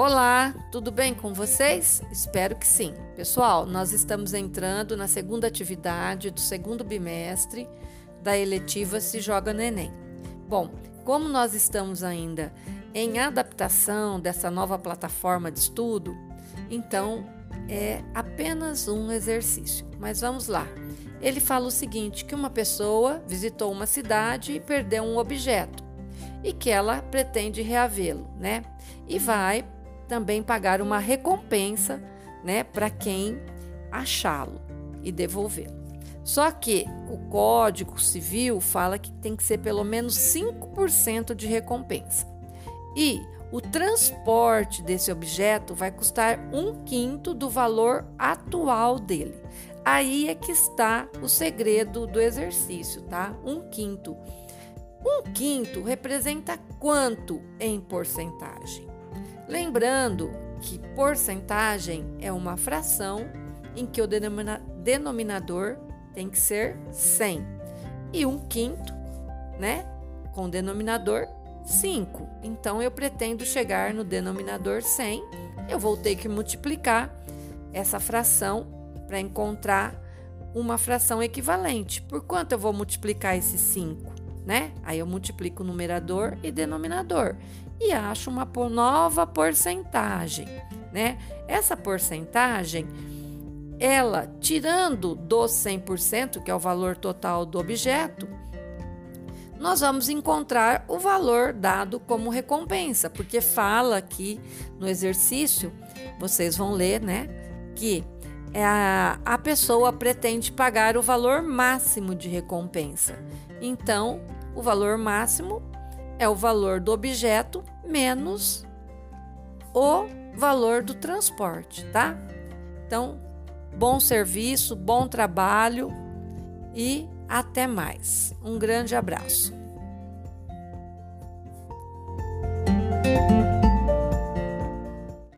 Olá, tudo bem com vocês? Espero que sim. Pessoal, nós estamos entrando na segunda atividade do segundo bimestre da eletiva Se Joga no Enem. Bom, como nós estamos ainda em adaptação dessa nova plataforma de estudo, então é apenas um exercício. Mas vamos lá. Ele fala o seguinte: que uma pessoa visitou uma cidade e perdeu um objeto e que ela pretende reavê-lo, né? E vai também pagar uma recompensa, né, para quem achá-lo e devolvê-lo. Só que o Código Civil fala que tem que ser pelo menos 5% de recompensa. E o transporte desse objeto vai custar um quinto do valor atual dele. Aí é que está o segredo do exercício, tá? Um quinto. Um quinto representa quanto em porcentagem? Lembrando que porcentagem é uma fração em que o denominador tem que ser 100 e um quinto, né, com denominador 5. Então eu pretendo chegar no denominador 100, eu vou ter que multiplicar essa fração para encontrar uma fração equivalente. Por quanto eu vou multiplicar esse 5? Né? Aí eu multiplico numerador e denominador e acho uma nova porcentagem, né? Essa porcentagem, ela tirando dos 100%, que é o valor total do objeto, nós vamos encontrar o valor dado como recompensa, porque fala aqui no exercício, vocês vão ler, né, que a, a pessoa pretende pagar o valor máximo de recompensa. Então, o valor máximo é o valor do objeto menos o valor do transporte, tá? Então, bom serviço, bom trabalho e até mais. Um grande abraço.